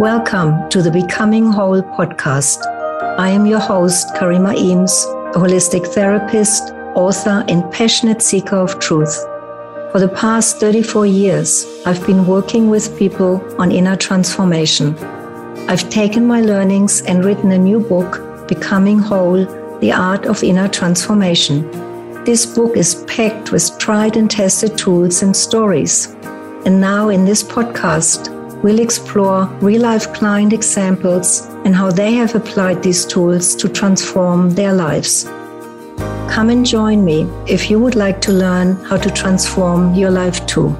Welcome to the Becoming Whole podcast. I am your host, Karima Eames, a holistic therapist, author, and passionate seeker of truth. For the past 34 years, I've been working with people on inner transformation. I've taken my learnings and written a new book, Becoming Whole The Art of Inner Transformation. This book is packed with tried and tested tools and stories. And now, in this podcast, we'll explore real life client examples and how they have applied these tools to transform their lives. Come and join me if you would like to learn how to transform your life too.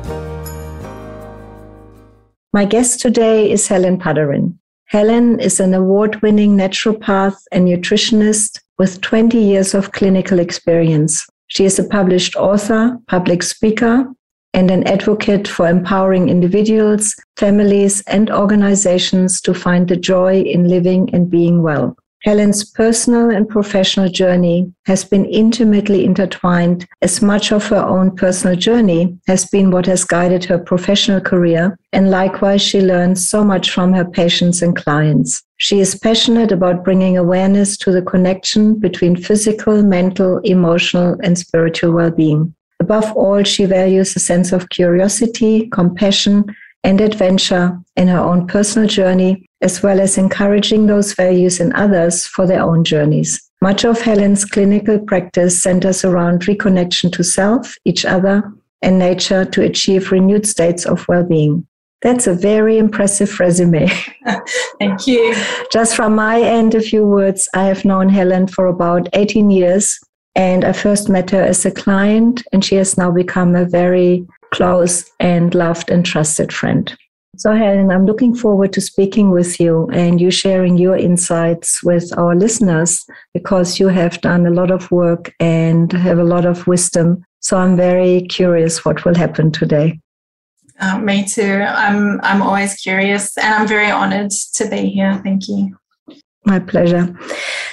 My guest today is Helen Padarin. Helen is an award winning naturopath and nutritionist with 20 years of clinical experience. She is a published author, public speaker, and an advocate for empowering individuals, families, and organizations to find the joy in living and being well. Helen's personal and professional journey has been intimately intertwined, as much of her own personal journey has been what has guided her professional career, and likewise, she learns so much from her patients and clients. She is passionate about bringing awareness to the connection between physical, mental, emotional, and spiritual well being. Above all, she values a sense of curiosity, compassion, and adventure in her own personal journey, as well as encouraging those values in others for their own journeys. Much of Helen's clinical practice centers around reconnection to self, each other, and nature to achieve renewed states of well being. That's a very impressive resume. Thank you. Just from my end, a few words. I have known Helen for about 18 years and I first met her as a client, and she has now become a very close and loved and trusted friend. So, Helen, I'm looking forward to speaking with you and you sharing your insights with our listeners because you have done a lot of work and have a lot of wisdom. So, I'm very curious what will happen today. Uh, me too. I'm I'm always curious, and I'm very honoured to be here. Thank you. My pleasure.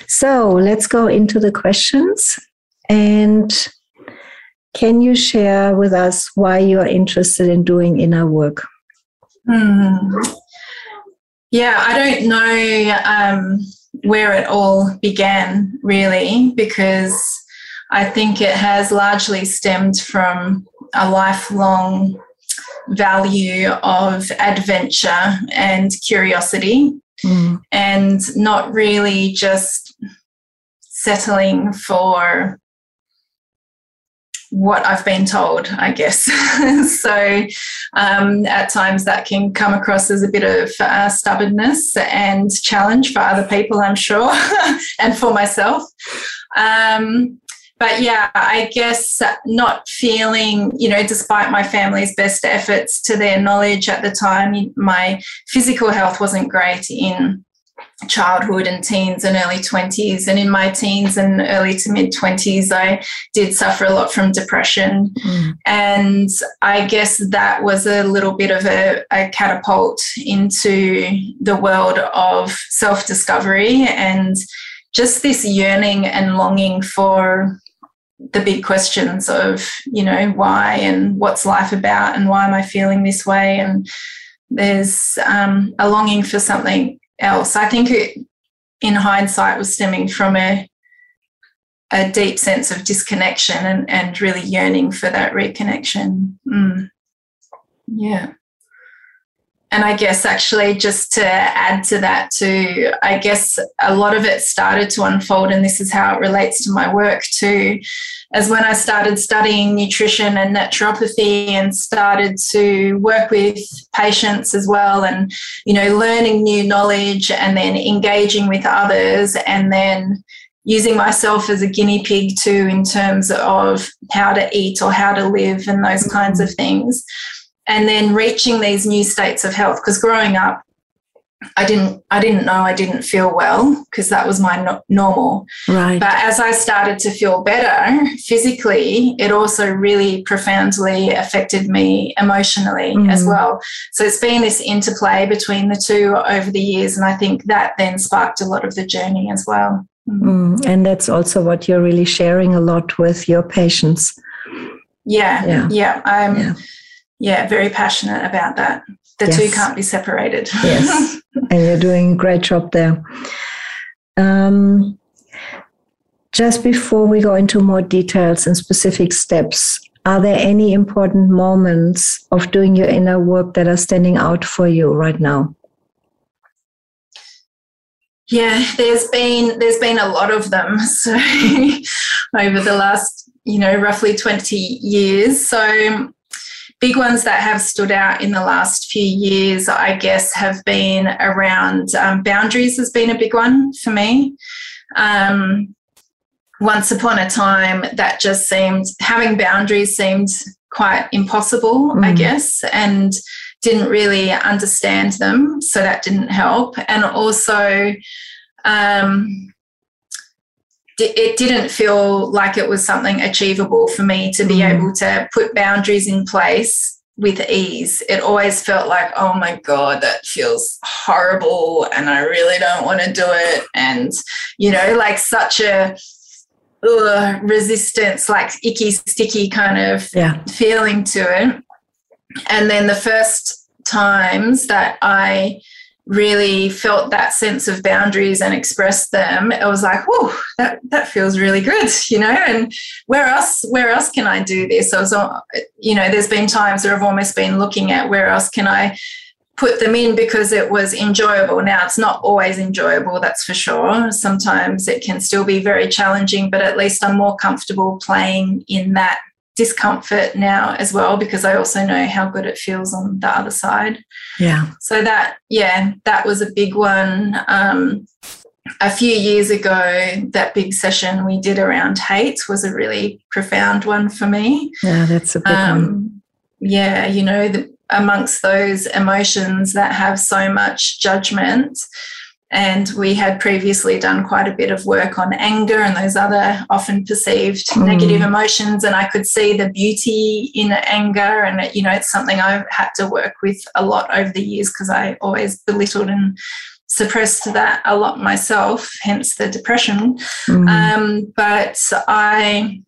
So let's go into the questions. And can you share with us why you are interested in doing inner work? Hmm. Yeah, I don't know um, where it all began really, because I think it has largely stemmed from a lifelong value of adventure and curiosity, mm. and not really just settling for what I've been told, I guess. so um, at times that can come across as a bit of uh, stubbornness and challenge for other people, I'm sure, and for myself. Um, but yeah, I guess not feeling, you know, despite my family's best efforts to their knowledge at the time, my physical health wasn't great in childhood and teens and early 20s. And in my teens and early to mid 20s, I did suffer a lot from depression. Mm. And I guess that was a little bit of a, a catapult into the world of self discovery and just this yearning and longing for the big questions of, you know, why and what's life about and why am I feeling this way? And there's um, a longing for something else. I think it, in hindsight, was stemming from a a deep sense of disconnection and, and really yearning for that reconnection. Mm. Yeah. And I guess actually, just to add to that, too, I guess a lot of it started to unfold, and this is how it relates to my work, too, as when I started studying nutrition and naturopathy and started to work with patients as well, and, you know, learning new knowledge and then engaging with others, and then using myself as a guinea pig, too, in terms of how to eat or how to live and those kinds of things and then reaching these new states of health because growing up I didn't I didn't know I didn't feel well because that was my no- normal. Right. But as I started to feel better physically, it also really profoundly affected me emotionally mm. as well. So it's been this interplay between the two over the years and I think that then sparked a lot of the journey as well. Mm. Mm. And that's also what you're really sharing a lot with your patients. Yeah. Yeah. yeah. Um, yeah yeah, very passionate about that. The yes. two can't be separated. yes, and you're doing a great job there. Um, just before we go into more details and specific steps, are there any important moments of doing your inner work that are standing out for you right now? Yeah, there's been there's been a lot of them. So over the last, you know, roughly 20 years. So big ones that have stood out in the last few years, I guess, have been around um, boundaries has been a big one for me. Um, once upon a time, that just seemed having boundaries seemed quite impossible, mm. I guess, and didn't really understand them, so that didn't help. And also, um, it didn't feel like it was something achievable for me to be mm. able to put boundaries in place with ease. It always felt like, oh my God, that feels horrible and I really don't want to do it. And, you know, like such a ugh, resistance, like icky, sticky kind of yeah. feeling to it. And then the first times that I really felt that sense of boundaries and expressed them, it was like, oh, that, that feels really good, you know, and where else, where else can I do this? I was, you know, there's been times where I've almost been looking at where else can I put them in because it was enjoyable. Now, it's not always enjoyable, that's for sure. Sometimes it can still be very challenging, but at least I'm more comfortable playing in that discomfort now as well because I also know how good it feels on the other side. Yeah. So that, yeah, that was a big one. Um, a few years ago, that big session we did around hate was a really profound one for me. Yeah, that's a big um, one. Yeah, you know, the, amongst those emotions that have so much judgment, and we had previously done quite a bit of work on anger and those other often perceived mm. negative emotions. And I could see the beauty in anger. And, you know, it's something I've had to work with a lot over the years because I always belittled and suppressed that a lot myself, hence the depression. Mm. Um, but I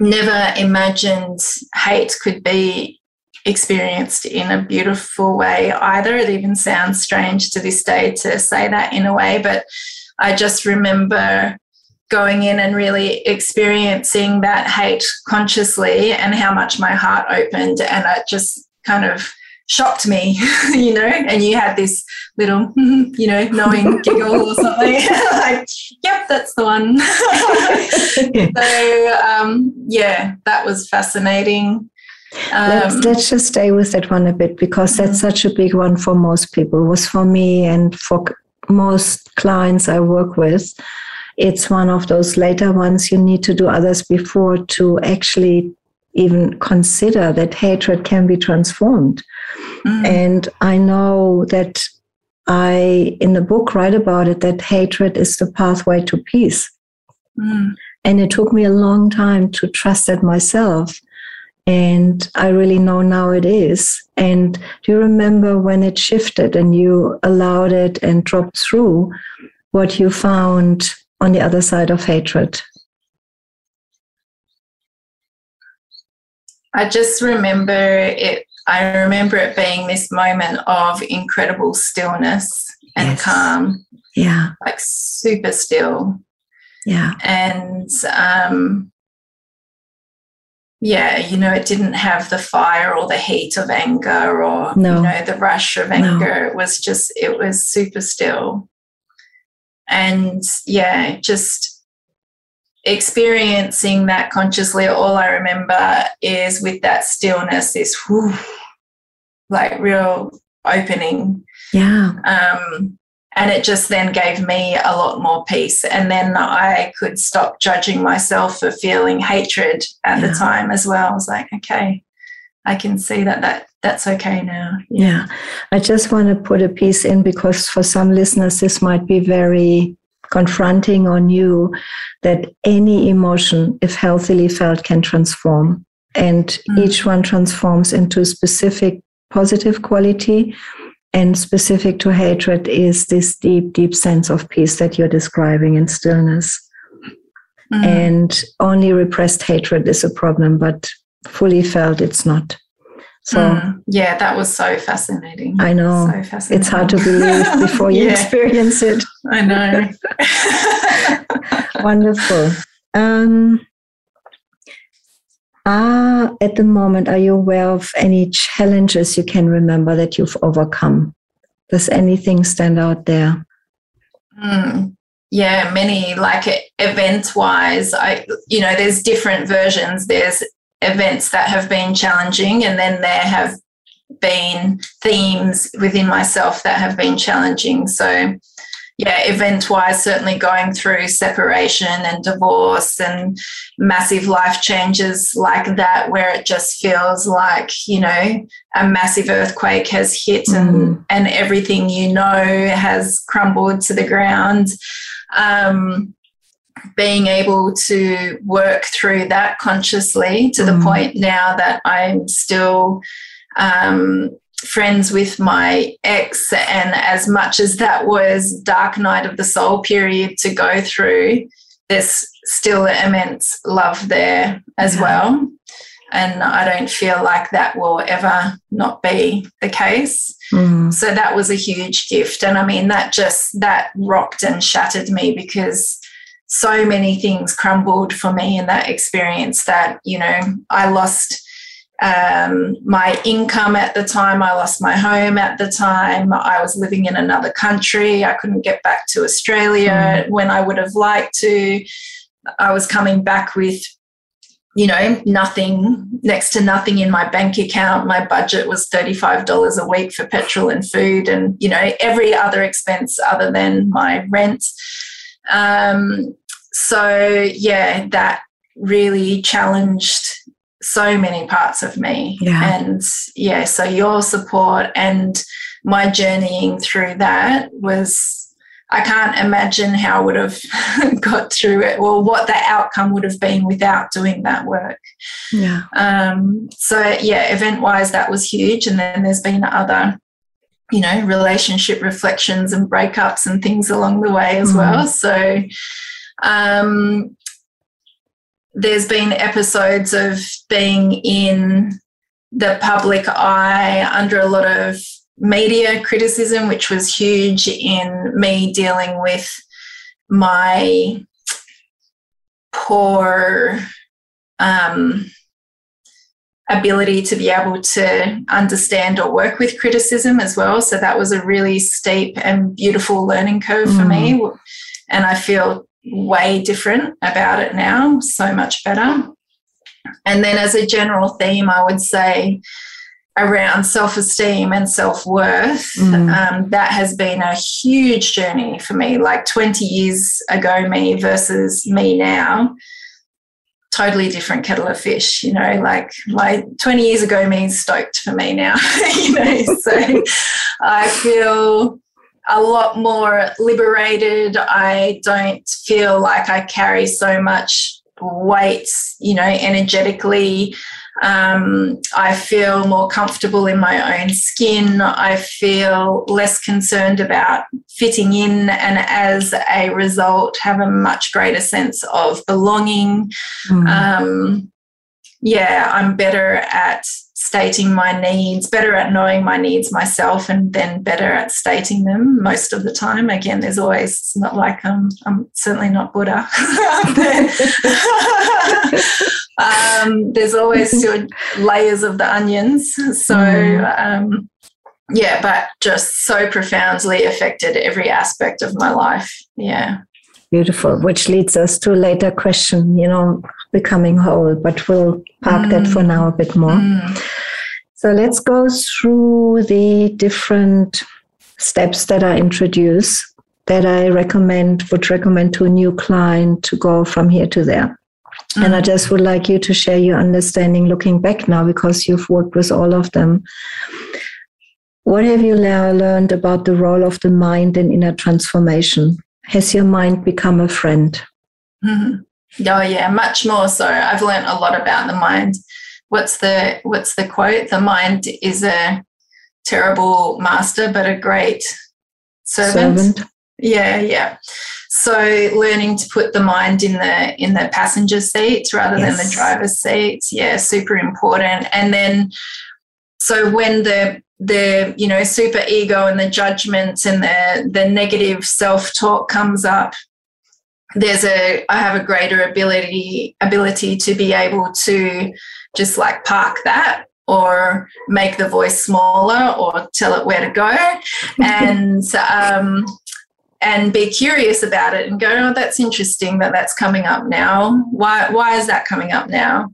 never imagined hate could be experienced in a beautiful way either. It even sounds strange to this day to say that in a way, but I just remember going in and really experiencing that hate consciously and how much my heart opened and it just kind of shocked me, you know, and you had this little, you know, knowing giggle or something like, yep, that's the one. so, um, yeah, that was fascinating um, let's just stay with that one a bit because that's such a big one for most people. It was for me and for most clients I work with. It's one of those later ones you need to do others before to actually even consider that hatred can be transformed. Mm. And I know that I, in the book, write about it that hatred is the pathway to peace. Mm. And it took me a long time to trust that myself and I really know now it is. And do you remember when it shifted and you allowed it and dropped through what you found on the other side of hatred? I just remember it. I remember it being this moment of incredible stillness and yes. calm. Yeah. Like super still. Yeah. And um, yeah, you know, it didn't have the fire or the heat of anger or, no. you know, the rush of anger. No. It was just, it was super still. And yeah, just experiencing that consciously, all I remember is with that stillness, this whew, like real opening. Yeah. Um, and it just then gave me a lot more peace. And then I could stop judging myself for feeling hatred at yeah. the time as well. I was like, okay, I can see that that that's okay now. Yeah. yeah. I just want to put a piece in because for some listeners this might be very confronting or new that any emotion, if healthily felt, can transform. And mm. each one transforms into a specific positive quality and specific to hatred is this deep, deep sense of peace that you're describing in stillness. Mm. And only repressed hatred is a problem, but fully felt it's not. So mm, yeah, that was so fascinating. I know. So fascinating. It's hard to believe before you yeah. experience it. I know. Wonderful. Um, are at the moment, are you aware of any challenges you can remember that you've overcome? Does anything stand out there? Mm, yeah, many like event wise. I, you know, there's different versions. There's events that have been challenging, and then there have been themes within myself that have been challenging. So, yeah, event wise, certainly going through separation and divorce and massive life changes like that, where it just feels like, you know, a massive earthquake has hit mm. and, and everything you know has crumbled to the ground. Um, being able to work through that consciously to mm. the point now that I'm still um, friends with my ex, and as much as that was dark night of the soul period to go through, there's still immense love there as yeah. well. And I don't feel like that will ever not be the case. Mm. So that was a huge gift. And I mean, that just, that rocked and shattered me because so many things crumbled for me in that experience that, you know, I lost um, my income at the time. I lost my home at the time. I was living in another country. I couldn't get back to Australia mm. when I would have liked to. I was coming back with, you know, nothing, next to nothing in my bank account. My budget was $35 a week for petrol and food and, you know, every other expense other than my rent. Um, so, yeah, that really challenged so many parts of me. Yeah. And yeah, so your support and my journeying through that was I can't imagine how I would have got through it or what the outcome would have been without doing that work. Yeah. Um, so yeah, event wise, that was huge. And then there's been other, you know, relationship reflections and breakups and things along the way as mm. well. So um, there's been episodes of being in the public eye under a lot of media criticism, which was huge in me dealing with my poor um, ability to be able to understand or work with criticism as well. So that was a really steep and beautiful learning curve mm. for me. Mm. And I feel way different about it now, so much better. And then, as a general theme, I would say around self esteem and self worth, mm. um, that has been a huge journey for me. Like 20 years ago, me versus me now, totally different kettle of fish, you know, like my 20 years ago me stoked for me now, you know, so I feel a lot more liberated. I don't feel like I carry so much weight, you know, energetically. Um, I feel more comfortable in my own skin. I feel less concerned about fitting in, and as a result, have a much greater sense of belonging. Mm. Um, yeah, I'm better at stating my needs, better at knowing my needs myself, and then better at stating them most of the time. Again, there's always, it's not like I'm, I'm certainly not Buddha. um, there's always layers of the onions. So, mm. um, yeah, but just so profoundly affected every aspect of my life. Yeah. Beautiful, which leads us to a later question, you know, becoming whole, but we'll park mm. that for now a bit more. Mm. So let's go through the different steps that I introduce that I recommend, would recommend to a new client to go from here to there. Mm. And I mm. just would like you to share your understanding looking back now because you've worked with all of them. What have you learned about the role of the mind in inner transformation? Has your mind become a friend? Mm-hmm. Oh yeah, much more so. I've learned a lot about the mind. What's the what's the quote? The mind is a terrible master, but a great servant. servant. Yeah, yeah. So learning to put the mind in the in the passenger seat rather yes. than the driver's seat, yeah, super important. And then so when the the you know super ego and the judgments and the the negative self talk comes up there's a i have a greater ability ability to be able to just like park that or make the voice smaller or tell it where to go. And um, and be curious about it and go oh that's interesting that that's coming up now. Why why is that coming up now?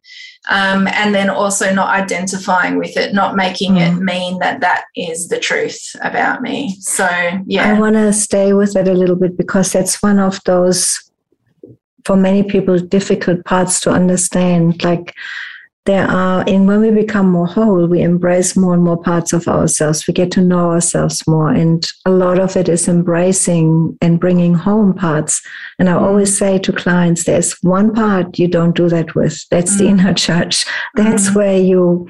Um, and then also not identifying with it not making mm. it mean that that is the truth about me. So yeah. I want to stay with it a little bit because that's one of those for many people difficult parts to understand. Like there are and when we become more whole we embrace more and more parts of ourselves. We get to know ourselves more and a lot of it is embracing and bringing home parts. And i mm. always say to clients there's one part you don't do that with. That's mm. the inner judge that's mm. where you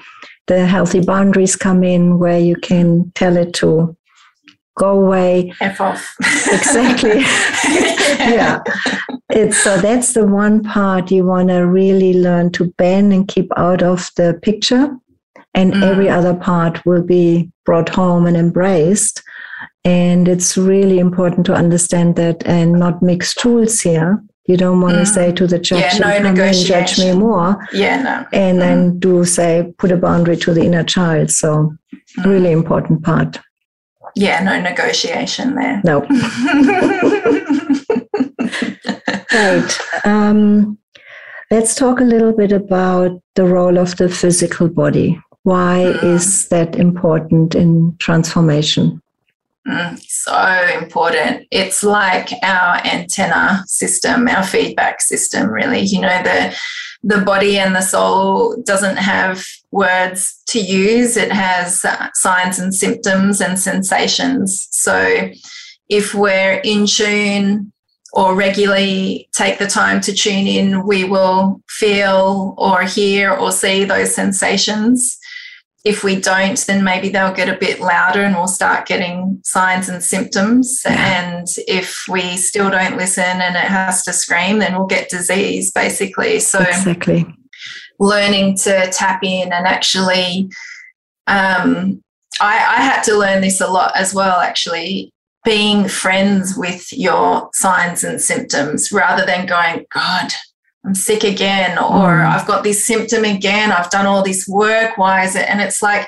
the healthy boundaries come in where you can tell it to go away. F off. Exactly. Yeah it's so that's the one part you want to really learn to ban and keep out of the picture and mm. every other part will be brought home and embraced and it's really important to understand that and not mix tools here you don't want mm. to say to the judge, yeah, no come judge me more. Yeah, no. And mm. then do say, put a boundary to the inner child. So, mm. really important part. Yeah, no negotiation there. No. right. Um, let's talk a little bit about the role of the physical body. Why mm. is that important in transformation? Mm, so important. It's like our antenna system, our feedback system, really. You know, the the body and the soul doesn't have words to use. It has uh, signs and symptoms and sensations. So if we're in tune or regularly take the time to tune in, we will feel or hear or see those sensations. If we don't, then maybe they'll get a bit louder and we'll start getting signs and symptoms. Yeah. And if we still don't listen and it has to scream, then we'll get disease basically. So, exactly. learning to tap in and actually, um, I, I had to learn this a lot as well, actually being friends with your signs and symptoms rather than going, God, I'm sick again, or mm. I've got this symptom again, I've done all this work, why is it? And it's like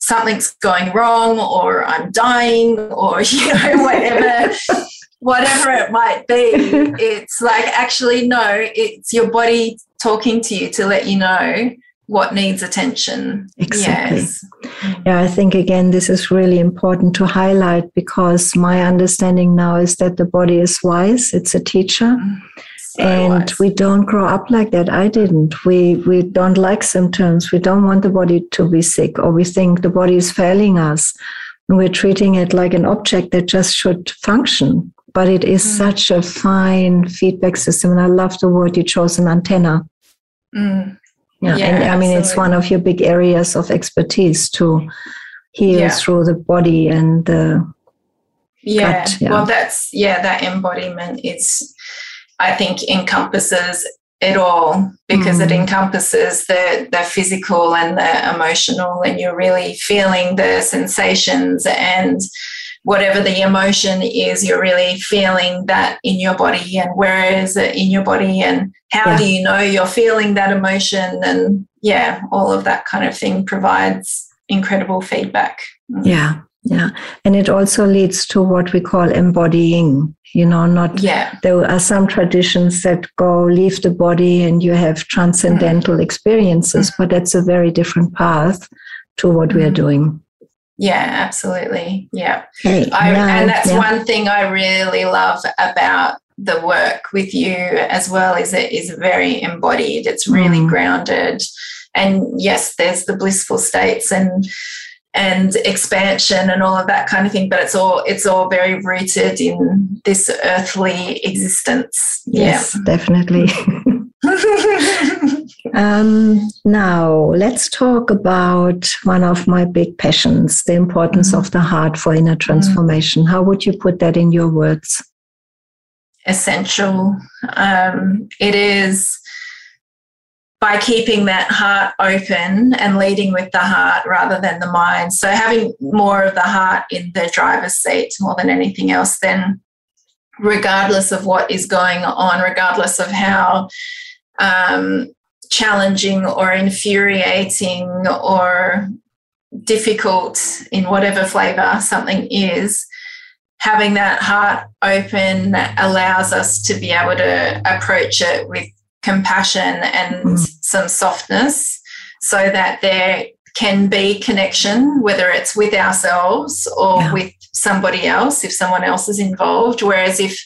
something's going wrong, or I'm dying, or, you know, whatever. whatever it might be, it's like actually, no, it's your body talking to you to let you know what needs attention. Exactly. Yes. Yeah, I think again, this is really important to highlight because my understanding now is that the body is wise, it's a teacher. So and wise. we don't grow up like that. I didn't. We we don't like symptoms. We don't want the body to be sick, or we think the body is failing us. And we're treating it like an object that just should function. But it is mm. such a fine feedback system. And I love the word you chose, an antenna. Mm. Yeah, yeah and I mean, it's one of your big areas of expertise to heal yeah. through the body and the yeah. Gut, yeah. Well, that's yeah, that embodiment is, I think, encompasses it all because mm. it encompasses the the physical and the emotional, and you're really feeling the sensations and whatever the emotion is, you're really feeling that in your body and where is it in your body and how yeah. do you know you're feeling that emotion? And yeah, all of that kind of thing provides incredible feedback. Mm. Yeah. Yeah. And it also leads to what we call embodying. You know, not, yeah. there are some traditions that go leave the body and you have transcendental mm. experiences, mm. but that's a very different path to what mm. we are mm. doing. Yeah, absolutely. Yeah. Hey, I, and that's one thing I really love about the work with you as well is it is very embodied. It's really mm. grounded. And yes, there's the blissful states and and expansion and all of that kind of thing, but it's all it's all very rooted in this earthly existence. Yes, yeah. definitely. um, now, let's talk about one of my big passions the importance mm-hmm. of the heart for inner transformation. Mm-hmm. How would you put that in your words? Essential. Um, it is by keeping that heart open and leading with the heart rather than the mind. So having more of the heart in the driver's seat more than anything else, then regardless of what is going on, regardless of how um, challenging or infuriating or difficult in whatever flavor something is, having that heart open allows us to be able to approach it with compassion and mm. some softness so that there can be connection, whether it's with ourselves or yeah. with somebody else, if someone else is involved. Whereas if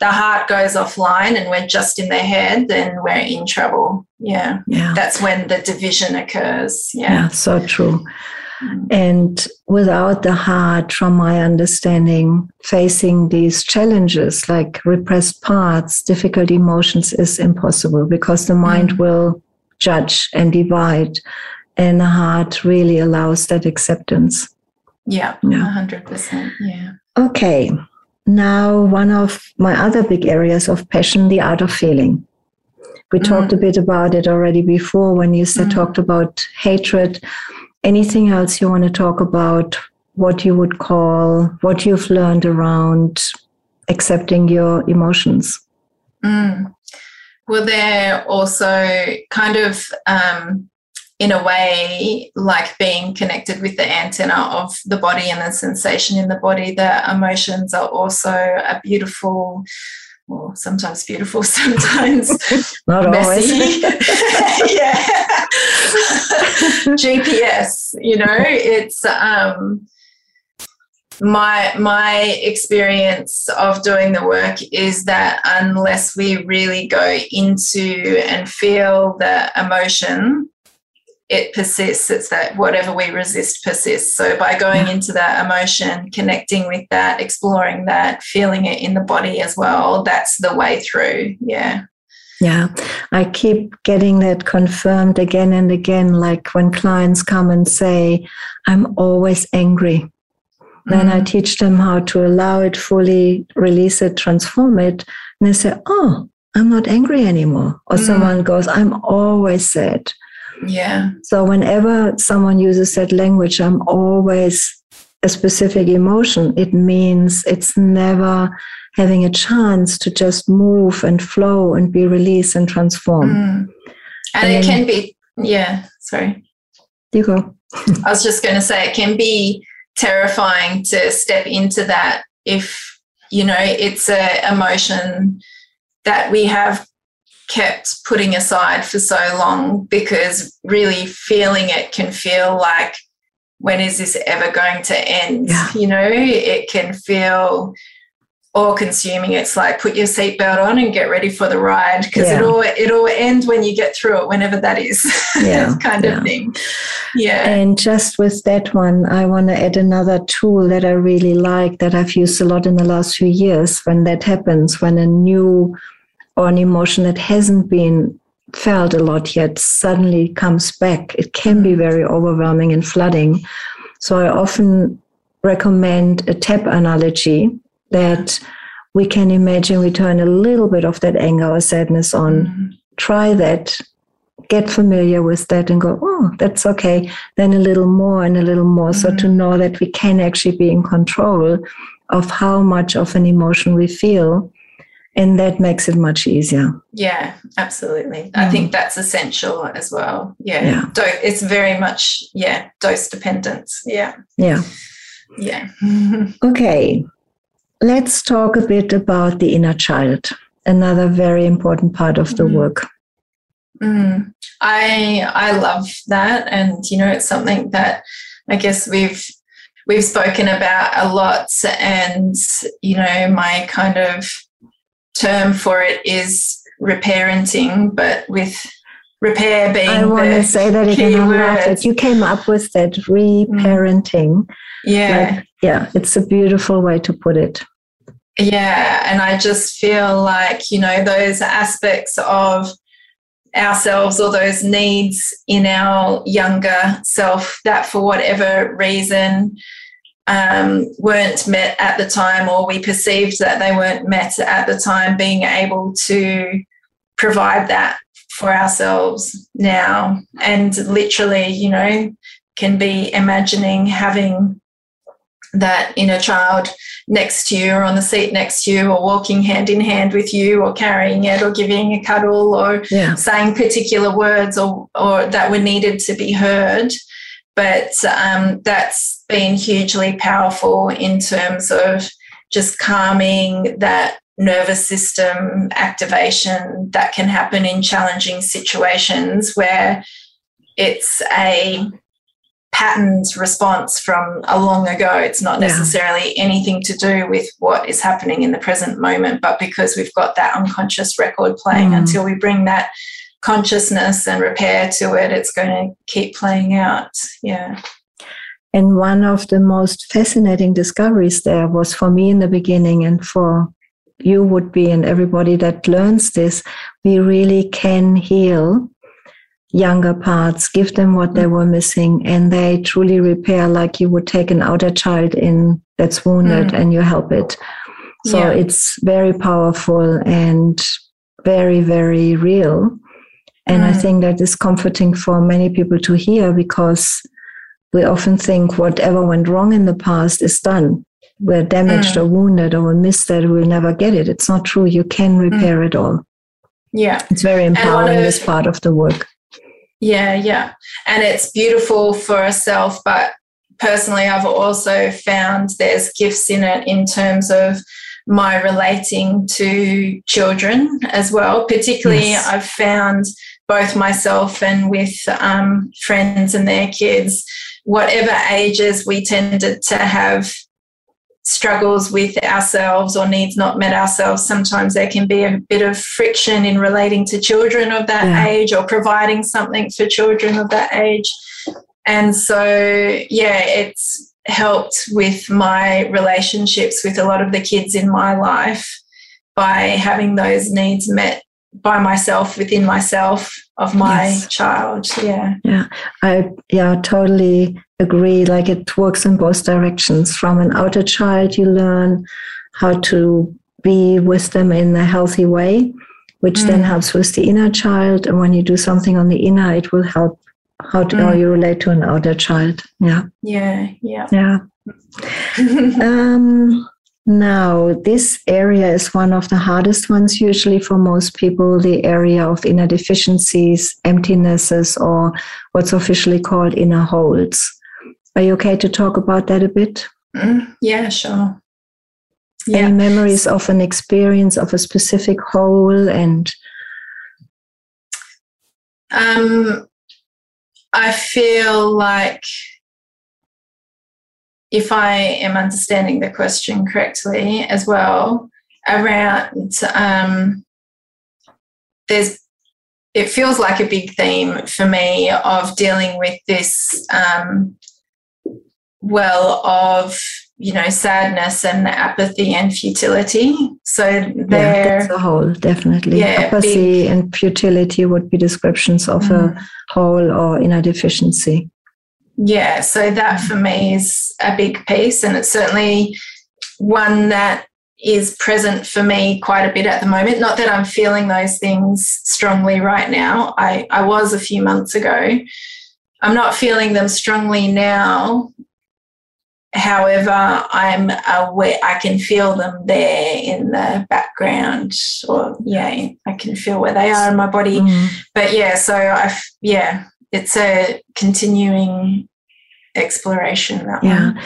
the heart goes offline and we're just in the head, then we're in trouble. Yeah. Yeah. That's when the division occurs. Yeah. yeah so true. And without the heart, from my understanding, facing these challenges like repressed parts, difficult emotions is impossible because the mind mm-hmm. will judge and divide. And the heart really allows that acceptance. Yeah, yeah. 100%. Yeah. Okay. Now, one of my other big areas of passion, the art of feeling. We mm. talked a bit about it already before when you said, mm. talked about hatred anything else you want to talk about what you would call what you've learned around accepting your emotions mm. well they're also kind of um, in a way like being connected with the antenna of the body and the sensation in the body the emotions are also a beautiful well, sometimes beautiful, sometimes not messy. yeah. GPS, you know, it's um my my experience of doing the work is that unless we really go into and feel the emotion it persists. It's that whatever we resist persists. So by going into that emotion, connecting with that, exploring that, feeling it in the body as well, that's the way through. Yeah. Yeah, I keep getting that confirmed again and again. Like when clients come and say, I'm always angry. Then mm. I teach them how to allow it fully, release it, transform it. And they say, Oh, I'm not angry anymore. Or mm. someone goes, I'm always sad. Yeah. So whenever someone uses that language, I'm always a specific emotion. It means it's never having a chance to just move and flow and be released and transform. Mm. And, and, it can be, yeah, sorry. You go. I was just going to say it can be terrifying to step into that if, you know, it's a emotion that we have kept putting aside for so long because really feeling it can feel like when is this ever going to end? Yeah. you know it can feel all consuming. It's like put your seatbelt on and get ready for the ride because yeah. it'll it all ends when you get through it whenever that is. Yeah kind of thing. Yeah. And just with that one i want to add another tool that i really like that i've used a lot in the last few years when that happens when a new or an emotion that hasn't been felt a lot yet suddenly comes back, it can be very overwhelming and flooding. So I often recommend a tap analogy that we can imagine we turn a little bit of that anger or sadness on. Mm-hmm. Try that, get familiar with that, and go, oh, that's okay. Then a little more and a little more. Mm-hmm. So to know that we can actually be in control of how much of an emotion we feel and that makes it much easier. Yeah absolutely. I think that's essential as well. Yeah, yeah. Do- it's very much yeah dose dependence. Yeah. Yeah. Yeah. Okay. Let's talk a bit about the inner child another very important part of the mm. work. Mm. i i love that. And you know it's something that i guess we've we've spoken about a lot. And you know my kind of term for it is reparenting, but with repair being I want to say that again. I love You came up with that reparenting. Yeah. Like, yeah, it's a beautiful way to put it. Yeah. And I just feel like, you know, those aspects of ourselves or those needs in our younger self that for whatever reason um, weren't met at the time, or we perceived that they weren't met at the time, being able to provide that for ourselves now. And literally, you know, can be imagining having that inner child next to you or on the seat next to you or walking hand in hand with you or carrying it or giving a cuddle or yeah. saying particular words or, or that were needed to be heard but um, that's been hugely powerful in terms of just calming that nervous system activation that can happen in challenging situations where it's a patterned response from a long ago. It's not necessarily yeah. anything to do with what is happening in the present moment, but because we've got that unconscious record playing mm. until we bring that consciousness and repair to it, it's going to keep playing out. Yeah. And one of the most fascinating discoveries there was for me in the beginning and for you would be and everybody that learns this, we really can heal younger parts, give them what they were missing, and they truly repair like you would take an outer child in that's wounded mm. and you help it. So yeah. it's very powerful and very, very real. And mm. I think that is comforting for many people to hear because we often think whatever went wrong in the past is done. We're damaged mm. or wounded or we missed that, we'll never get it. It's not true. You can mm. repair it all. Yeah. It's very empowering, this part of the work. Yeah, yeah. And it's beautiful for itself, but personally, I've also found there's gifts in it in terms of my relating to children as well. Particularly, yes. I've found both myself and with um, friends and their kids, whatever ages we tended to have struggles with ourselves or needs not met ourselves, sometimes there can be a bit of friction in relating to children of that yeah. age or providing something for children of that age. And so, yeah, it's helped with my relationships with a lot of the kids in my life by having those needs met by myself within myself of my yes. child yeah. Yeah i yeah totally agree. Like it works in both directions. From an outer child you learn how to be with them in a healthy way which mm. then helps with the inner child. And when you do something on the inner it will help how, to, mm. how you relate to an outer child. Yeah. Yeah yeah. Yeah. Um now, this area is one of the hardest ones, usually for most people, the area of inner deficiencies, emptinesses, or what's officially called inner holes. Are you okay to talk about that a bit? Mm, yeah, sure. Yeah. Any memories of an experience of a specific hole and um, I feel like if I am understanding the question correctly as well, around um, there's it feels like a big theme for me of dealing with this um, well of you know sadness and apathy and futility. So there yeah, that's a hole definitely. Yeah, apathy big, and futility would be descriptions of mm. a hole or inner deficiency yeah, so that for me is a big piece, and it's certainly one that is present for me quite a bit at the moment. Not that I'm feeling those things strongly right now. I, I was a few months ago. I'm not feeling them strongly now. However, I'm aware I can feel them there in the background, or yeah, I can feel where they are in my body. Mm. But yeah, so I yeah, it's a continuing exploration. yeah, one.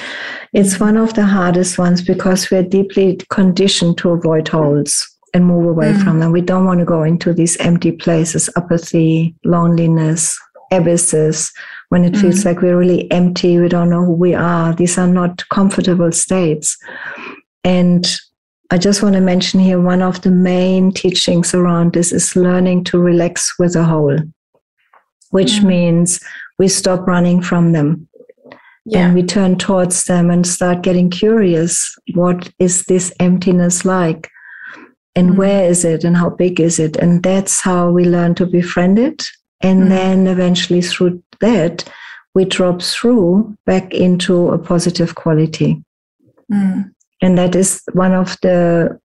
it's one of the hardest ones because we're deeply conditioned to avoid holes and move away mm. from them. We don't want to go into these empty places, apathy, loneliness, abysses, when it feels mm. like we're really empty, we don't know who we are. These are not comfortable states. And I just want to mention here one of the main teachings around this is learning to relax with a hole, which mm. means we stop running from them yeah. and we turn towards them and start getting curious what is this emptiness like and mm-hmm. where is it and how big is it and that's how we learn to befriend it and mm-hmm. then eventually through that we drop through back into a positive quality mm. and that is one of the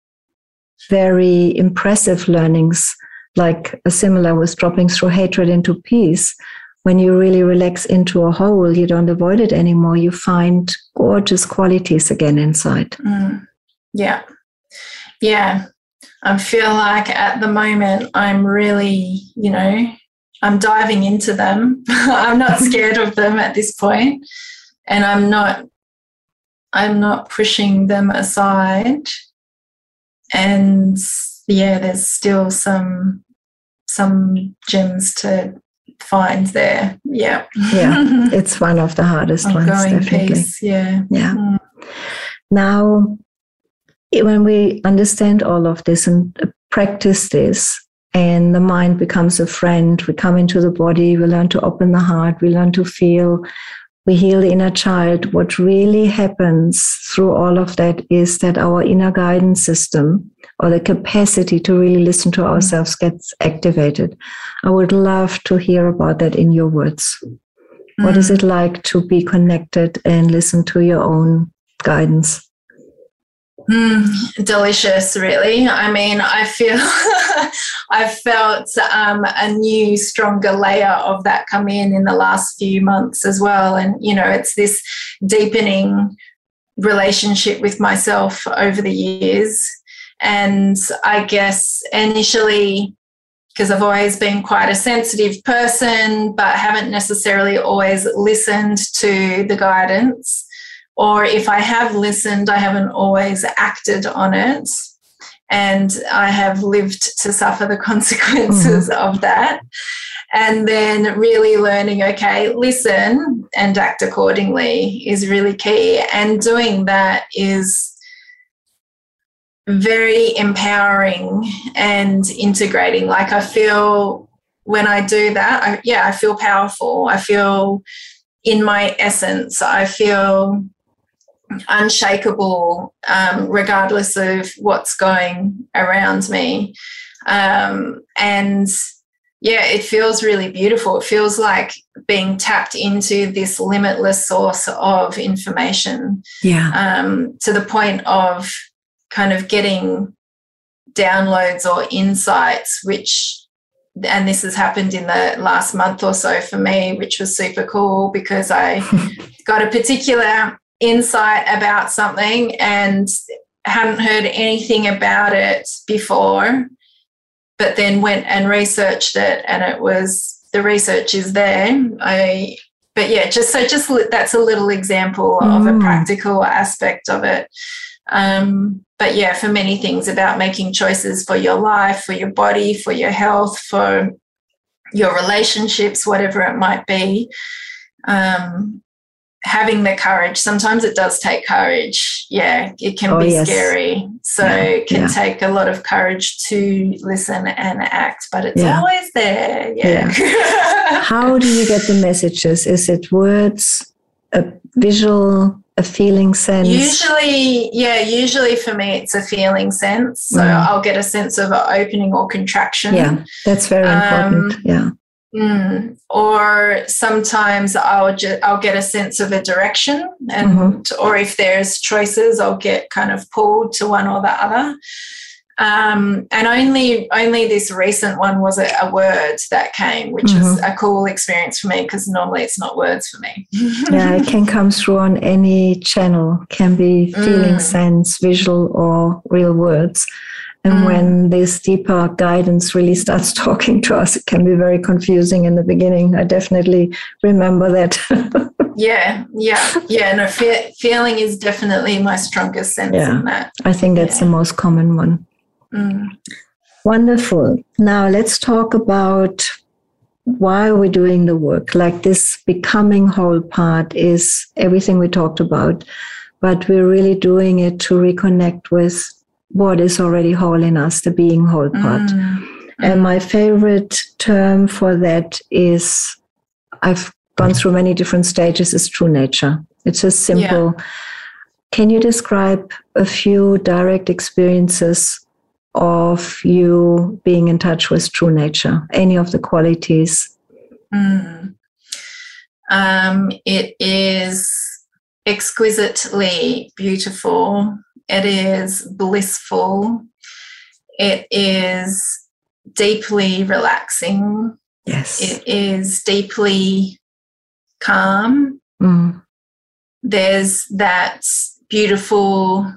very impressive learnings like a similar with dropping through hatred into peace. When you really relax into a hole, you don't avoid it anymore. You find gorgeous qualities again inside. Mm. Yeah. Yeah. I feel like at the moment I'm really, you know, I'm diving into them. I'm not scared of them at this point, and I'm not I'm not pushing them aside. And yeah, there's still some some gems to find there. Yeah. yeah. It's one of the hardest ones. Definitely. Piece, yeah. Yeah. Mm. Now when we understand all of this and practice this, and the mind becomes a friend, we come into the body, we learn to open the heart, we learn to feel, we heal the inner child. What really happens through all of that is that our inner guidance system or the capacity to really listen to ourselves gets activated. I would love to hear about that in your words. Mm. What is it like to be connected and listen to your own guidance? Mm, delicious, really. I mean, I feel I've felt um, a new, stronger layer of that come in in the last few months as well. And, you know, it's this deepening relationship with myself over the years. And I guess initially, because I've always been quite a sensitive person, but haven't necessarily always listened to the guidance or if I have listened, I haven't always acted on it. And I have lived to suffer the consequences mm-hmm. of that. And then really learning, okay, listen and act accordingly is really key. And doing that is very empowering and integrating. Like I feel when I do that, I, yeah, I feel powerful. I feel in my essence. I feel unshakable um, regardless of what's going around me. Um, and yeah, it feels really beautiful. It feels like being tapped into this limitless source of information. Yeah. Um, to the point of kind of getting downloads or insights, which and this has happened in the last month or so for me, which was super cool because I got a particular insight about something and hadn't heard anything about it before, but then went and researched it, and it was the research is there. I, but yeah, just so just that's a little example mm. of a mm. practical aspect of it. Um, but yeah, for many things about making choices for your life, for your body, for your health, for your relationships, whatever it might be. Um, having the courage. Sometimes it does take courage. Yeah it can oh, be yes. scary. So yeah, it can yeah. take a lot of courage to listen and act but it's yeah. always there. Yeah, how do you get the messages? Is it words a visual a feeling sense? Usually yeah usually for me it's a feeling sense. So mm. i'll get a sense of an opening or contraction. Yeah that's very important. Um, yeah Mm. Or sometimes I'll just I'll get a sense of a direction, and mm-hmm. or if there's choices, I'll get kind of pulled to one or the other. Um, and only only this recent one was a, a word that came, which mm-hmm. was a cool experience for me because normally it's not words for me. yeah, it can come through on any channel. Can be feeling, mm. sense, visual, or real words. And mm. when this deeper guidance really starts talking to us, it can be very confusing in the beginning. I definitely remember that. yeah, yeah, yeah. No, fe- feeling is definitely my strongest sense yeah, in that. I think that's yeah. the most common one. Mm. Wonderful. Now let's talk about why are we doing the work? Like this becoming whole part is everything we talked about, but we're really doing it to reconnect with what is already whole in us, the being whole part. Mm. And my favorite term for that is I've gone through many different stages, is true nature. It's just simple. Yeah. Can you describe a few direct experiences of you being in touch with true nature? Any of the qualities? Mm. Um, it is exquisitely beautiful it is blissful. It is deeply relaxing. Yes. It is deeply calm. Mm. There's that beautiful,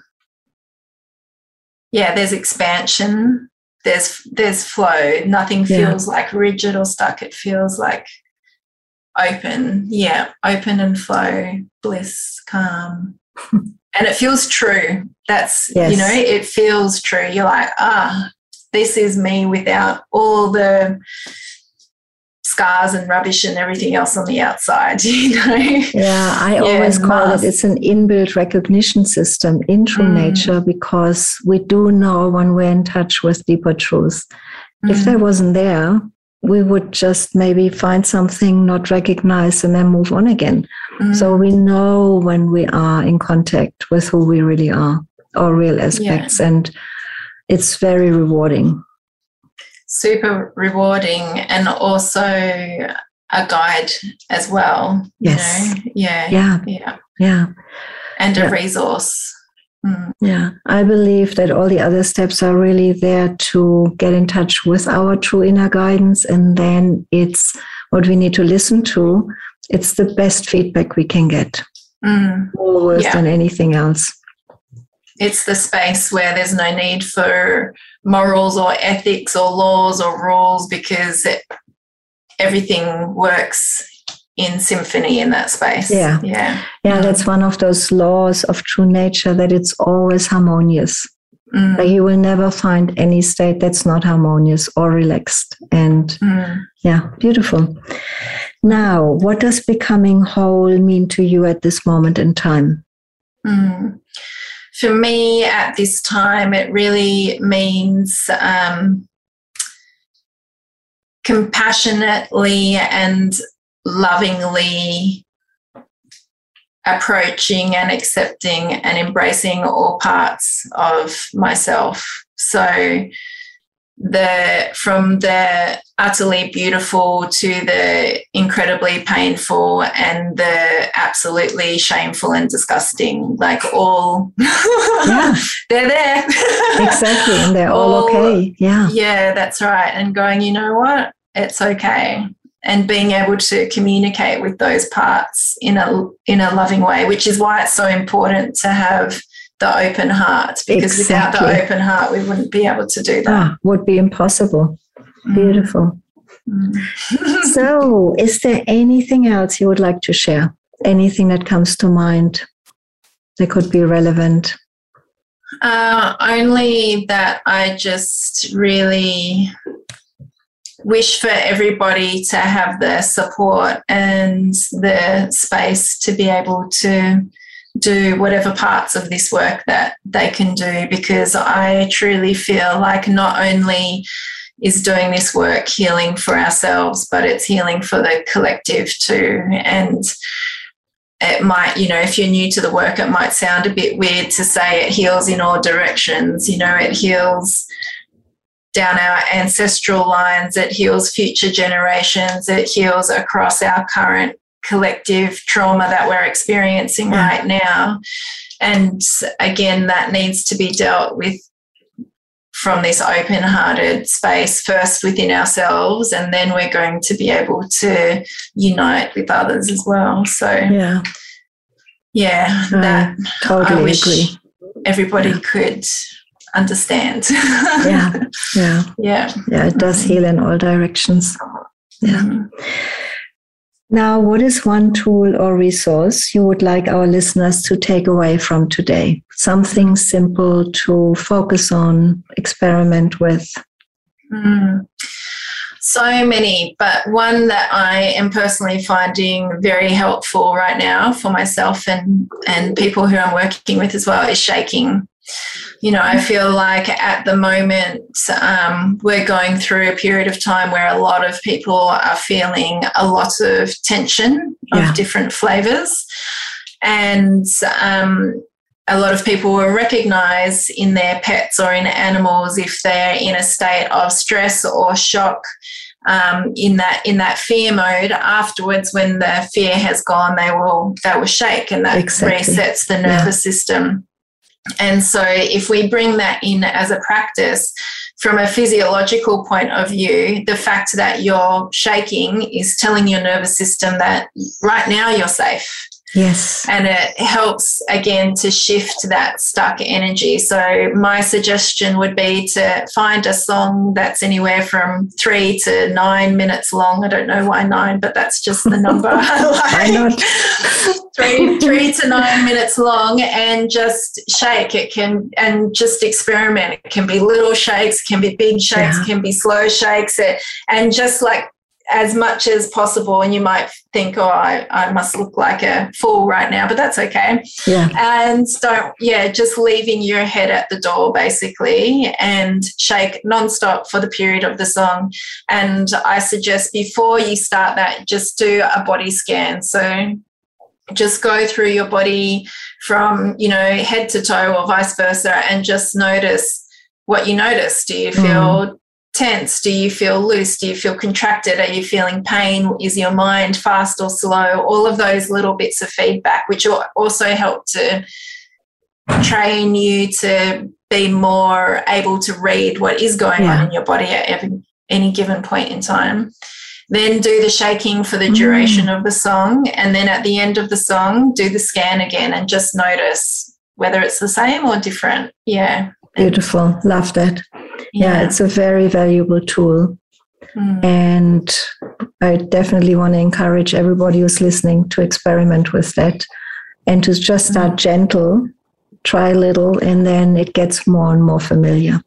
yeah, there's expansion. There's there's flow. Nothing Yeah. feels like rigid or stuck. It feels like open. Yeah, open and flow, bliss, calm. and it feels true. That's Yes. you know, it feels true. You're like, ah, this is me without all the scars and rubbish and everything else on the outside, you know. Yeah, I Yeah, always call mask. it it's an inbuilt recognition system in true Mm. nature because we do know when we're in touch with deeper truth. If Mm. that wasn't there, we would just maybe find something not recognize and then move on again. Mm. So we know when we are in contact with who we really are, our real aspects, and it's very rewarding. super rewarding and also a guide as well. Yes. You know? Yeah. Yeah, Yeah. yeah, And Yeah. a resource. Mm. yeah. I believe that all the other steps are really there to get in touch with our true inner guidance, and then it's what we need to listen to. It's the best feedback we can get, Mm. more worth Yeah. than anything else. It's the space where there's no need for morals or ethics or laws or rules because it, everything works in symphony in that space. Yeah. Yeah. Yeah, that's one of those laws of true nature that it's always harmonious. Mm. Like you will never find any state that's not harmonious or relaxed. And Mm. yeah, beautiful. Now, what does becoming whole mean to you at this moment in time? Mm. For me, at this time, it really means um, compassionately and lovingly approaching and accepting and embracing all parts of myself. So, the from the utterly beautiful to the incredibly painful and the absolutely shameful and disgusting like all Yeah. they're there Exactly. And they're all All- okay. Yeah. yeah that's right and going you know what it's okay and being able to communicate with those parts in a in a loving way which is why it's so important to have the open heart because without the open heart we wouldn't be able to do that Ah, would be impossible. Beautiful. Mm. So, is there anything else you would like to share? Anything that comes to mind that could be relevant? Uh, only that I just really wish for everybody to have the support and the space to be able to do whatever parts of this work that they can do because I truly feel like not only is doing this work healing for ourselves, but it's healing for the collective too. And it might, you know, if you're new to the work, it might sound a bit weird to say it heals in all directions. You know, it heals down our ancestral lines, it heals future generations, it heals across our current collective trauma that we're experiencing Yeah. right now. And again, that needs to be dealt with from this open hearted space, first within ourselves, and then we're going to be able to unite with others as well. So, Yeah, yeah, I that totally wish agree. everybody Yeah. could understand. Yeah, yeah, yeah. yeah. It does heal in all directions. Yeah. Mhm. Now, what is one tool or resource you would like our listeners to take away from today? Something simple to focus on, experiment with. Mm. So many, but one that I am personally finding very helpful right now for myself and, and people who I'm working with as well is shaking. You know, I feel like at the moment um, we're going through a period of time where a lot of people are feeling a lot of tension Yeah. of different flavors. And um, a lot of people will recognize in their pets or in animals if they're in a state of stress or shock um, in that in that fear mode afterwards when the fear has gone they will they will shake and that Exactly. resets the Yeah. nervous system and so if we bring that in as a practice from a physiological point of view, the fact that you're shaking is telling your nervous system that right now you're safe. Yes. And it helps again to shift that stuck energy. So, my suggestion would be to find a song that's anywhere from three to nine minutes long. I don't know why nine, but that's just the number like. three, three to nine minutes long and just shake. It can, and just experiment. It can be little shakes, can be big shakes, yeah. can be slow shakes. It, and just like as much as possible. And you might think, oh, I, I must look like a fool right now, but that's okay. Yeah. And don't, yeah, just leaving your head at the door basically and shake nonstop for the period of the song. And I suggest before you start that, just do a body scan. So just go through your body from, you know, head to toe or vice versa and just notice what you notice. Do you feel mm tense? Do you feel loose? Do you feel contracted? Are you feeling pain? Is your mind fast or slow? All of those little bits of feedback, which also help to train you to be more able to read what is going yeah. on in your body at every, any given point in time. Then do the shaking for the duration mm. of the song. And then at the end of the song, do the scan again and just notice whether it's the same or different. Yeah. Beautiful. Love that. Yeah, yeah it's a very valuable tool. Mm. And I definitely want to encourage everybody who's listening to experiment with that and to just start mm. gentle, try a little, and then it gets more and more familiar.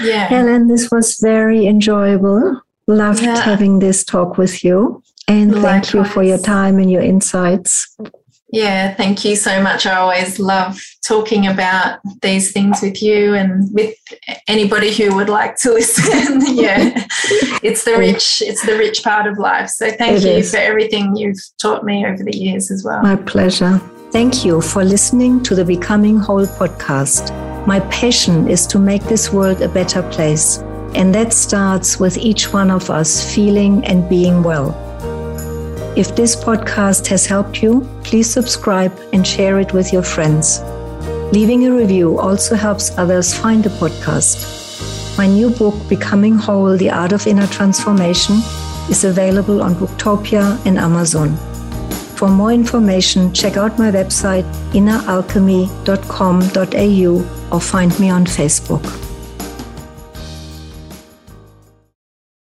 Yeah. Helen, this was very enjoyable. Loved yeah. having this talk with you. And Likewise. thank you for your time and your insights. Yeah, thank you so much. I always love talking about these things with you and with anybody who would like to listen. yeah, it's the rich, it's the rich part of life. So thank it you is. for everything you've taught me over the years as well. My pleasure. Thank you for listening to the Becoming Whole podcast. My passion is to make this world a better place. And that starts with each one of us feeling and being well. If this podcast has helped you, please subscribe and share it with your friends. Leaving a review also helps others find the podcast. My new book, Becoming Whole The Art of Inner Transformation, is available on Booktopia and Amazon. For more information, check out my website inneralchemy.com.au or find me on Facebook.